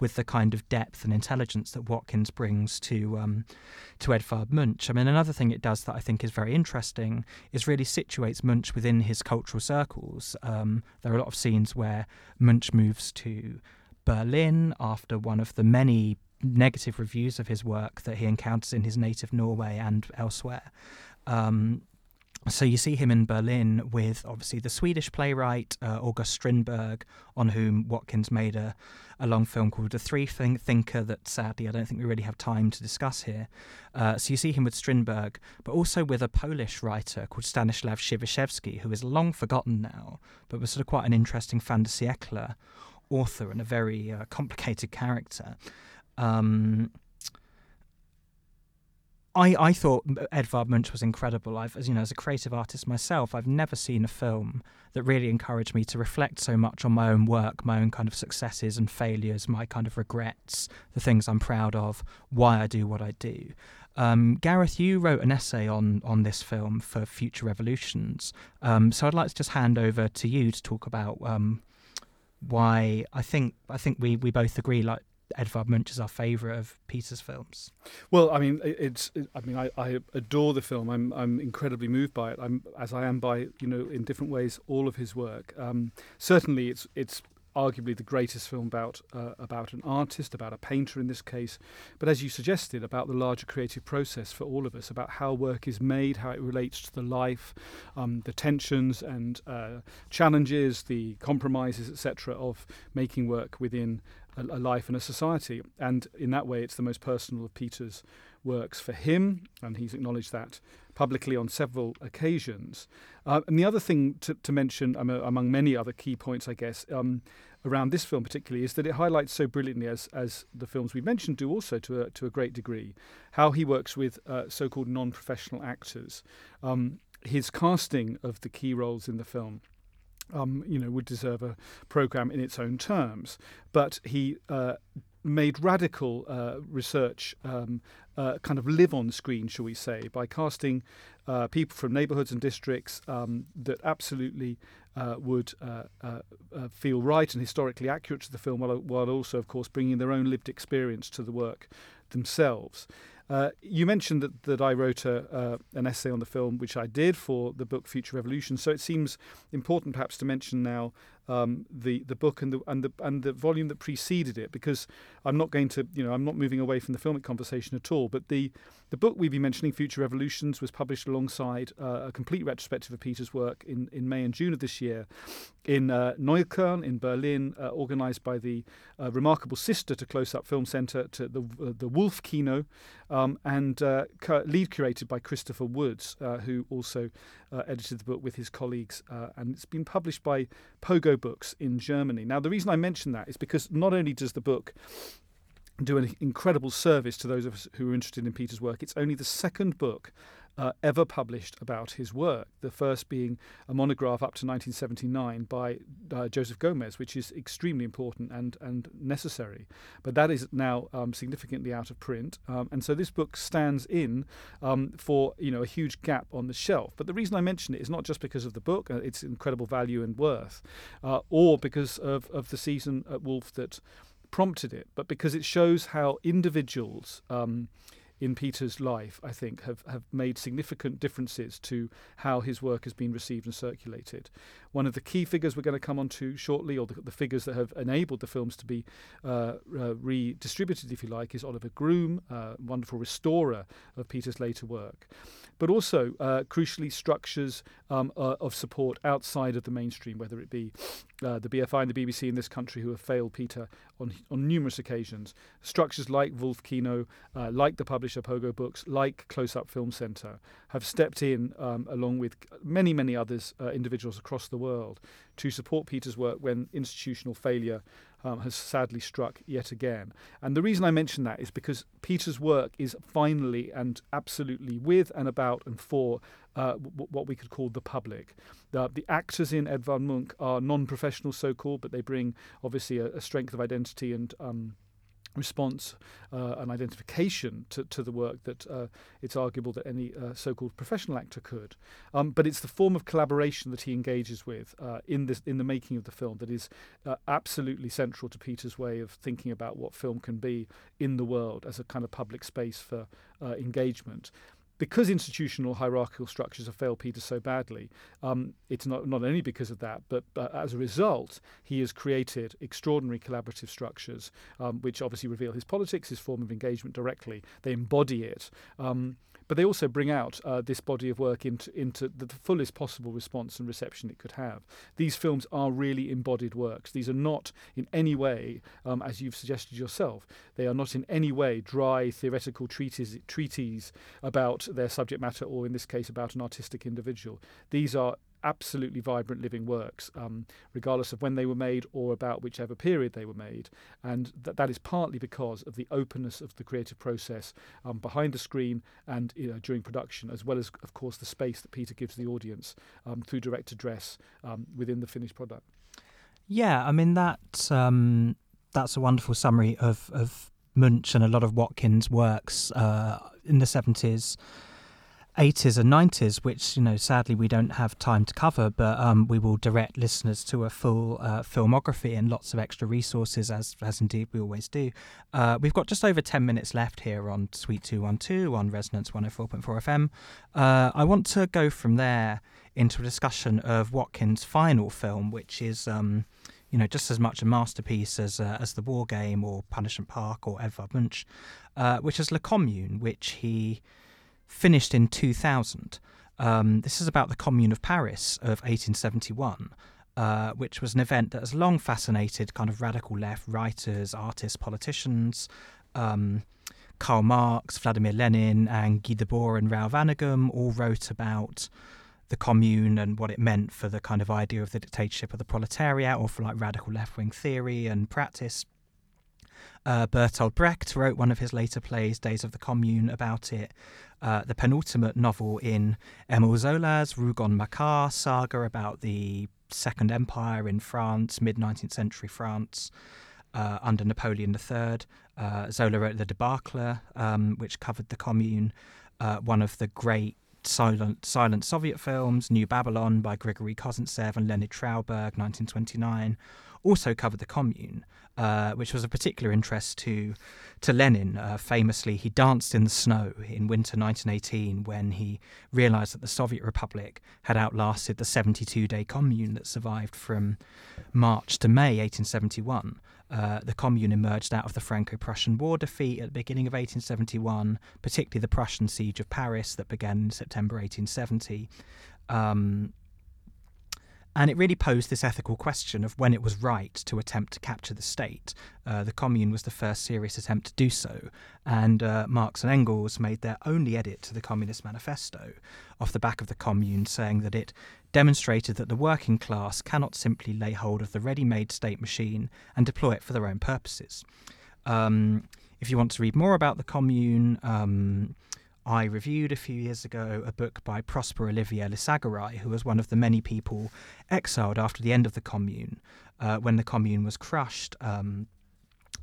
with the kind of depth and intelligence that Watkins brings to um, to Edvard Munch. I mean, another thing it does that I think is very interesting is really situates Munch within his cultural circles. Um, there are a lot of scenes where Munch moves to Berlin after one of the many negative reviews of his work that he encounters in his native Norway and elsewhere. Um, so you see him in Berlin with obviously the Swedish playwright uh, August Strindberg, on whom Watkins made a, a long film called The Free Thinker that sadly I don't think we really have time to discuss here. Uh, so you see him with Strindberg, but also with a Polish writer called Stanislaw Przybyszewski, who is long forgotten now, but was sort of quite an interesting fin de siècle author and a very uh, complicated character. Um, I, I thought Edvard Munch was incredible. I've, as you know, as a creative artist myself, I've never seen a film that really encouraged me to reflect so much on my own work, my own kind of successes and failures, my kind of regrets, the things I'm proud of, why I do what I do. Um, Gareth, you wrote an essay on on this film for Future Revolutions, um, so I'd like to just hand over to you to talk about um, why I think I think we, we both agree like Edvard Munch is our favourite of Peter's films. Well, I mean, it's. I mean, I, I, adore the film. I'm I'm incredibly moved by it. I'm as I am by you know in different ways all of his work. Um, certainly, it's it's arguably the greatest film about uh, about an artist, about a painter in this case, but as you suggested, about the larger creative process for all of us, about how work is made, how it relates to the life, um, the tensions and uh, challenges, the compromises, etc., of making work within a, a, life and a society. And in that way, it's the most personal of Peter's works for him, and he's acknowledged that publicly on several occasions. Uh, and the other thing to, to mention, um, among many other key points, I guess, um, around this film particularly, is that it highlights so brilliantly, as, as the films we've mentioned do also to a, to a great degree, how he works with uh, so called non professional actors. Um, his casting of the key roles in the film. Um, you know, would deserve a program in its own terms, but he uh, made radical uh, research um, uh, kind of live on screen, shall we say, by casting uh, people from neighbourhoods and districts um, that absolutely uh, would uh, feel right and historically accurate to the film, while, while also, of course, bringing their own lived experience to the work themselves. Uh, you mentioned that, that I wrote a, uh, an essay on the film, which I did for the book Future Revolution. So it seems important, perhaps, to mention now um, the the book and the and the and the volume that preceded it, because I'm not going to, you know, I'm not moving away from the filmic conversation at all. But the the book we've been mentioning, Future Revolutions, was published alongside uh, a complete retrospective of Peter's work in, in May and June of this year in uh, Neukölln in Berlin, uh, organised by the uh, remarkable sister to Close Up Film Centre, to the uh, the Wolf Kino, um, and uh, lead curated by Christopher Woods, who also Uh, edited the book with his colleagues, uh, and it's been published by Pogo Books in Germany. Now, the reason I mention that is because not only does the book do an incredible service to those of us who are interested in Peter's work. It's only the second book uh, ever published about his work. The first being a monograph up to 1979 by uh, Joseph Gomez, which is extremely important and, and necessary. But that is now um, significantly out of print. Um, and so this book stands in um, for you know a huge gap on the shelf. But the reason I mention it is not just because of the book, uh, its incredible value and worth, uh, or because of, of the season at Wolf that prompted it, but because it shows how individuals um, in Peter's life, I think, have, have made significant differences to how his work has been received and circulated. One of the key figures we're going to come on to shortly, or the, the figures that have enabled the films to be uh, uh, redistributed, if you like, is Oliver Groom, uh, wonderful restorer of Peter's later work but also uh, crucially structures um, uh, of support outside of the mainstream, whether it be uh, the BFI and the BBC in this country who have failed Peter on, on numerous occasions. Structures like Wolf Kino, like the publisher Pogo Books, like Close Up Film Centre, have stepped in um, along with many, many others, uh, individuals across the world, to support Peter's work when institutional failure um, has sadly struck yet again. And the reason I mention that is because Peter's work is finally and absolutely with and about and for uh, w- what we could call the public. The, actors in Edvard Munch are non professional, so called, but they bring obviously a, a strength of identity and um, response uh, and identification to, to the work that uh, it's arguable that any uh, so-called professional actor could. Um, but it's the form of collaboration that he engages with uh, in this in the making of the film that is uh, absolutely central to Peter's way of thinking about what film can be in the world as a kind of public space for uh, engagement because institutional hierarchical structures have failed Peter so badly, um, it's not, not only because of that, but as a result, he has created extraordinary collaborative structures, um, which obviously reveal his politics, his form of engagement directly. They embody it. Um, but they also bring out uh, this body of work into, into the fullest possible response and reception it could have. These films are really embodied works. These are not in any way, um, as you've suggested yourself, they are not in any way dry theoretical treaties, treaties about their subject matter or, in this case, about an artistic individual. These are absolutely vibrant living works, um, regardless of when they were made or about whichever period they were made. And th- that is partly because of the openness of the creative process um, behind the screen and you know, during production, as well as, of course, the space that Peter gives the audience um, through direct address um, within the finished product. Yeah, I mean that um, that's a wonderful summary of of Munch and a lot of Watkins' works uh, in the seventies. 80s and 90s, which, you know, sadly we don't have time to cover, but um, we will direct listeners to a full uh, filmography and lots of extra resources, as, as indeed we always do. Uh, we've got just over 10 minutes left here on Suite 212 on Resonance 104.4 FM. Uh, I want to go from there into a discussion of Watkins' final film, which is. Um, you know, just as much a masterpiece as uh, as the War Game or Punishment Park or Edvard Munch, uh, which is La Commune, which he finished in 2000. Um, this is about the Commune of Paris of 1871, uh, which was an event that has long fascinated kind of radical left writers, artists, politicians. Um, Karl Marx, Vladimir Lenin, and Guy Debord and Raoul Vaneigem all wrote about the commune and what it meant for the kind of idea of the dictatorship of the proletariat or for like radical left wing theory and practice. Uh, Bertolt Brecht wrote one of his later plays, Days of the Commune, about it. Uh, the penultimate novel in Emile Zola's Rougon Macquart saga about the Second Empire in France, mid 19th century France. Uh, under Napoleon III. Uh, Zola wrote The Debacle, um, which covered the Commune, uh, one of the great silent, silent Soviet films, New Babylon by Grigory Kozintsev and Leonid Trauberg, 1929, also covered the Commune, uh, which was of particular interest to to Lenin. Uh, famously, he danced in the snow in winter 1918 when he realised that the Soviet Republic had outlasted the 72-day Commune that survived from March to May 1871. Uh, the Commune emerged out of the Franco-Prussian War defeat at the beginning of 1871, particularly the Prussian siege of Paris that began in September 1870. Um, and it really posed this ethical question of when it was right to attempt to capture the state. Uh, the Commune was the first serious attempt to do so, and uh, Marx and Engels made their only edit to the Communist Manifesto off the back of the Commune, saying that it demonstrated that the working class cannot simply lay hold of the ready made state machine and deploy it for their own purposes. Um, if you want to read more about the commune, um, I reviewed a few years ago a book by Prosper Olivier Lissagaray, who was one of the many people exiled after the end of the commune. Uh, when the commune was crushed, um,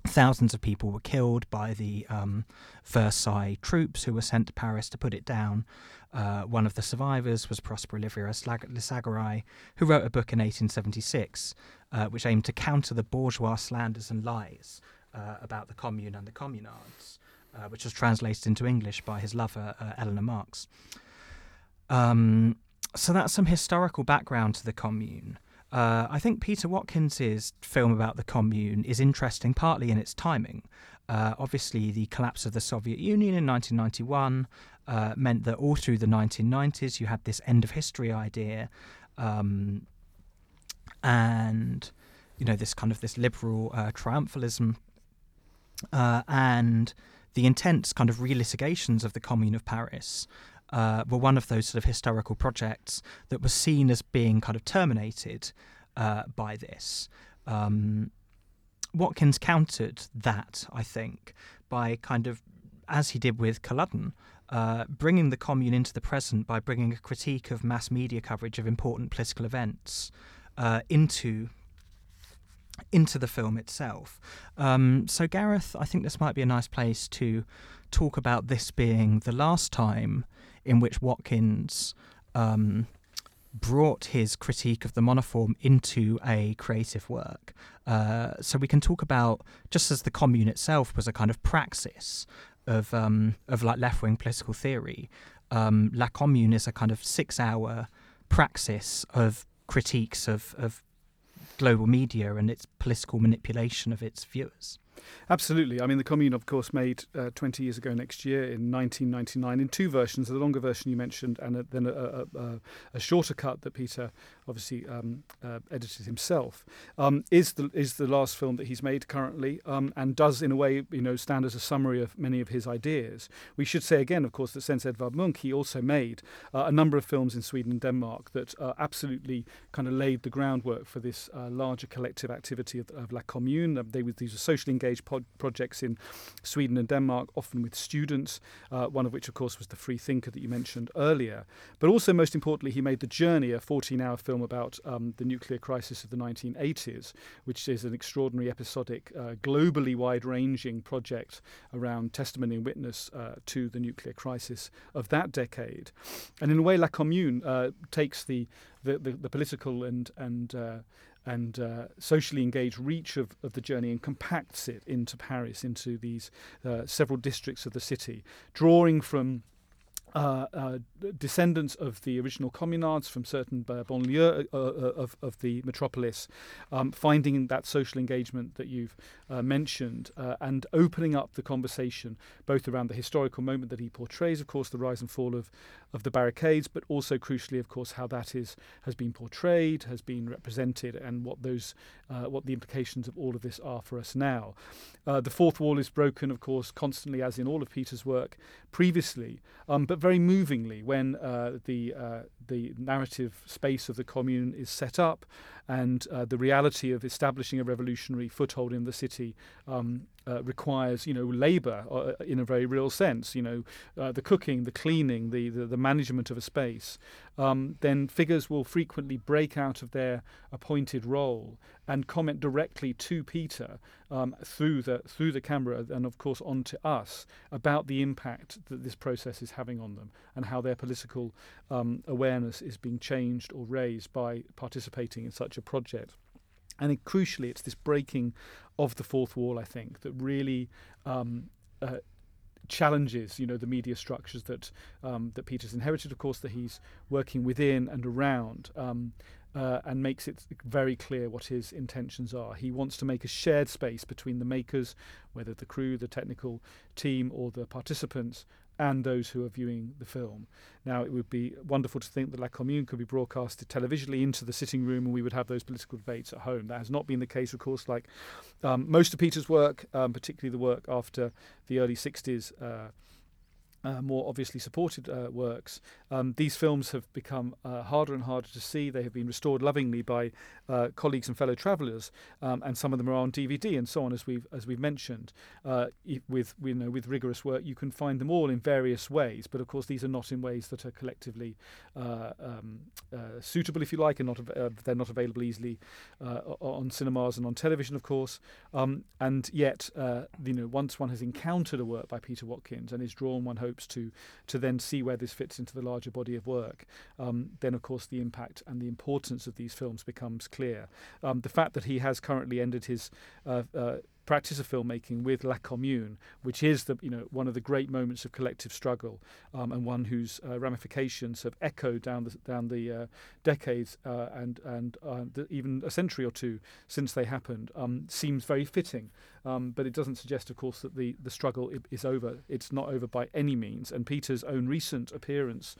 thousands of people were killed by the um, Versailles troops who were sent to Paris to put it down. Uh, one of the survivors was Prosper Olivier Lissagaray, who wrote a book in 1876 uh, which aimed to counter the bourgeois slanders and lies uh, about the commune and the communards uh, which was translated into English by his lover, uh, Eleanor Marx. Um, so that's some historical background to the commune. Uh, I think Peter Watkins's film about the commune is interesting partly in its timing. Uh, obviously, the collapse of the Soviet Union in 1991 uh, meant that all through the 1990s you had this end of history idea, um, and you know this kind of this liberal uh, triumphalism, and the intense kind of relitigations of the Commune of Paris uh, were one of those sort of historical projects that was seen as being kind of terminated uh, by this. Um, Watkins countered that, I think, by kind of, as he did with Culloden, uh, bringing the commune into the present by bringing a critique of mass media coverage of important political events uh, into into the film itself. Um, so, Gareth, I think this might be a nice place to talk about this being the last time in which Watkins um, brought his critique of the monoform into a creative work. Uh, so we can talk about just as the commune itself was a kind of praxis of um, of like left wing political theory. Um, La Commune is a kind of six hour praxis of critiques of, of global media and its political manipulation of its viewers. Absolutely. I mean, the Commune, of course, made uh, 20 years ago next year in 1999 in two versions the longer version you mentioned, and a, then a, a, a, shorter cut that Peter obviously um, uh, edited himself. Um, is the is the last film that he's made currently, um, and does in a way you know stand as a summary of many of his ideas. We should say again, of course, that since Edvard Munch, he also made uh, a number of films in Sweden and Denmark that uh, absolutely kind of laid the groundwork for this uh, larger collective activity of, of La Commune. They these were socially engaged pod- projects in Sweden and Denmark, often with students, uh, one of which, of course, was The Free Thinker that you mentioned earlier. But also, most importantly, he made The Journey, a 14 hour film about um, the nuclear crisis of the 1980s, which is an extraordinary episodic, uh, globally wide ranging project around testimony and witness uh, to the nuclear crisis of that decade. And in a way, La Commune uh, takes the, the, the, the, political and, and uh, and uh, socially engaged reach of, of the journey and compacts it into Paris, into these uh, several districts of the city, drawing from uh, uh, descendants of the original communards from certain uh, banlieues uh, uh, of, of the metropolis, um, finding that social engagement that you've mentioned and opening up the conversation both around the historical moment that he portrays, of course, the rise and fall of, of the barricades, but also crucially, of course, how that is has been portrayed, has been represented, and what those what the implications of all of this are for us now. the fourth wall is broken, of course, constantly, as in all of Peter's work previously, um, but very movingly when uh, the uh, the narrative space of the commune is set up, and uh, the reality of establishing a revolutionary foothold in the city um, uh, requires, you know, labour uh, in a very real sense. You know, uh, the cooking, the cleaning, the, the, the management of a space. Um, then figures will frequently break out of their appointed role and comment directly to Peter um, through the through the camera and of course onto us about the impact that this process is having on them and how their political um, awareness is being changed or raised by participating in such a project. And it, crucially, it's this breaking of the fourth wall, I think, that really um, uh, challenges, you know, the media structures that um, that Peter's inherited, of course, that he's working within and around. Um, uh, and makes it very clear what his intentions are. He wants to make a shared space between the makers, whether the crew, the technical team, or the participants, and those who are viewing the film. Now, it would be wonderful to think that La Commune could be broadcasted televisively into the sitting room and we would have those political debates at home. That has not been the case, of course, like um, most of Peter's work, um, particularly the work after the early 60s. Uh, uh, more obviously supported uh, works, um, these films have become uh, harder and harder to see. They have been restored lovingly by uh, colleagues and fellow travellers, um, and some of them are on DVD and so on, as we've as we've mentioned. Uh, with you know with rigorous work, you can find them all in various ways, but of course these are not in ways that are collectively uh, um, suitable, if you like, and not they're not available easily on cinemas and on television, of course. Um, and yet, you know, once one has encountered a work by Peter Watkins and is drawn, one hopes to to then see where this fits into the larger body of work, um, then of course the impact and the importance of these films becomes clear. Um, the fact that he has currently ended his uh, uh, practice of filmmaking with La Commune, which is the you know one of the great moments of collective struggle, um, and one whose uh, ramifications have echoed down the down the uh, decades uh, and and uh, the, even a century or two since they happened, um, seems very fitting. Um, but it doesn't suggest, of course, that the the struggle is over. It's not over by any means. And Peter's own recent appearance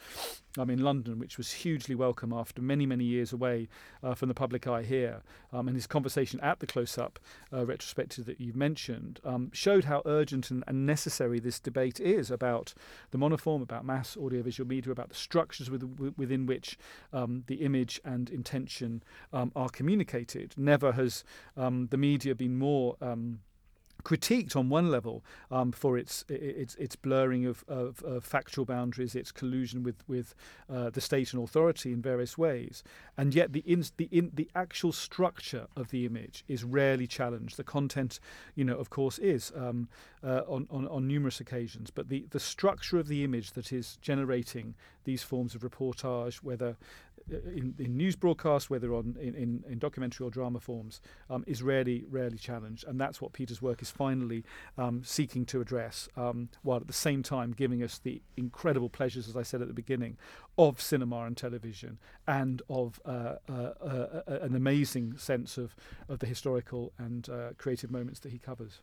um, in London, which was hugely welcome after many many years away uh, from the public eye here, um, and his conversation at the close up uh, retrospective that you've mentioned um, showed how urgent and, and, necessary this debate is about the monoform, about mass audiovisual media, about the structures with, within which um, the image and intention um, are communicated. Never has the media been more um, critiqued on one level um, for its its its blurring of, of, of, factual boundaries, its collusion with with uh, the state and authority in various ways, and yet the in, the in, the actual structure of the image is rarely challenged. The content, you know, of course, is um, uh, on, on on numerous occasions, but the the structure of the image that is generating these forms of reportage, whether in, in news broadcasts, whether on in, in, in, documentary or drama forms, um, is rarely rarely challenged, and that's what Peter's work is finally um, seeking to address, um, while at the same time giving us the incredible pleasures, as I said at the beginning, of cinema and television, and of uh, uh, uh, an amazing sense of of the historical and uh, creative moments that he covers.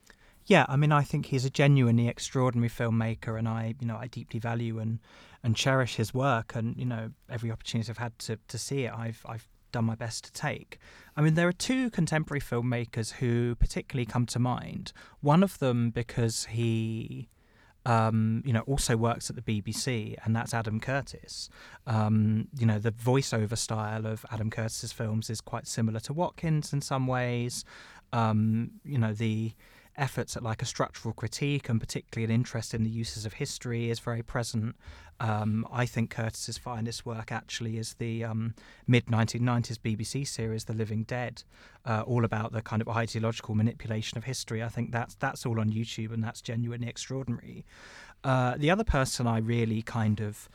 Yeah, I mean, I think he's a genuinely extraordinary filmmaker, and I, you know, I deeply value and and cherish his work. And you know, every opportunity I've had to to see it, I've I've done my best to take. I mean, there are two contemporary filmmakers who particularly come to mind. One of them because he. Um, you know, also works at the BBC, and that's Adam Curtis. Um, you know, the voiceover style of Adam Curtis's films is quite similar to Watkins in some ways. Um, you know, the efforts at like a structural critique and particularly an interest in the uses of history is very present. Um, I think Curtis's finest work actually is the um, mid 1990s BBC series The Living Dead, uh, all about the kind of ideological manipulation of history. I think that's that's all on YouTube and that's genuinely extraordinary. Uh, the other person I really kind of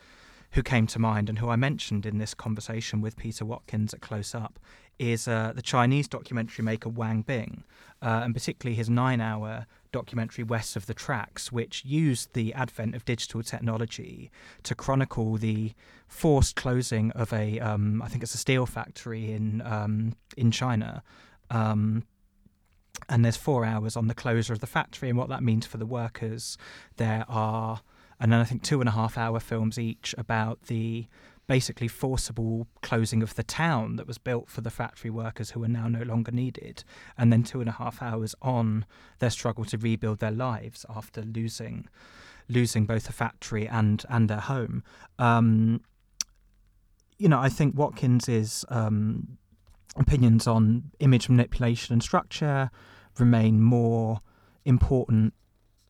who came to mind and who I mentioned in this conversation with Peter Watkins at Close Up is uh, the Chinese documentary maker Wang Bing, uh, and particularly his nine hour documentary West of the Tracks, which used the advent of digital technology to chronicle the forced closing of a, um, I think it's a steel factory in um, in China. Um, and there's four hours on the closure of the factory and what that means for the workers. There are and then I think two and a half hour films each about the basically forcible closing of the town that was built for the factory workers who are now no longer needed, and then two and a half hours on their struggle to rebuild their lives after losing losing both the factory and and their home. Um, you know, I think Watkins's um, opinions on image manipulation and structure remain more important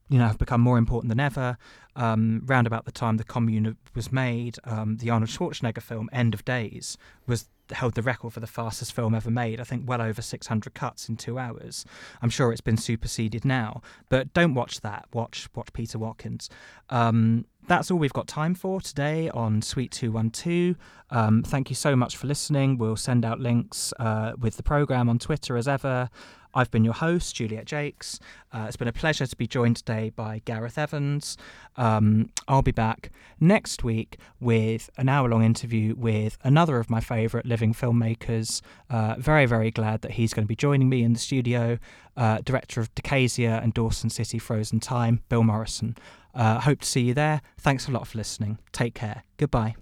you know, have become more important than ever. Um, round about the time the Commune was made, um, the Arnold Schwarzenegger film End of Days was held the record for the fastest film ever made. I think well over 600 cuts in two hours. I'm sure it's been superseded now, but don't watch that. Watch watch Peter Watkins. Um, that's all we've got time for today on Suite 212. Um, thank you so much for listening. We'll send out links uh, with the program on Twitter as ever. I've been your host, Juliet Jacques. Uh, it's been a pleasure to be joined today by Gareth Evans. Um, I'll be back next week with an hour long interview with another of my favourite living filmmakers. Uh, very, very glad that he's going to be joining me in the studio. Uh, director of Decasia and Dawson City Frozen Time, Bill Morrison. Uh, hope to see you there. Thanks a lot for listening. Take care. Goodbye.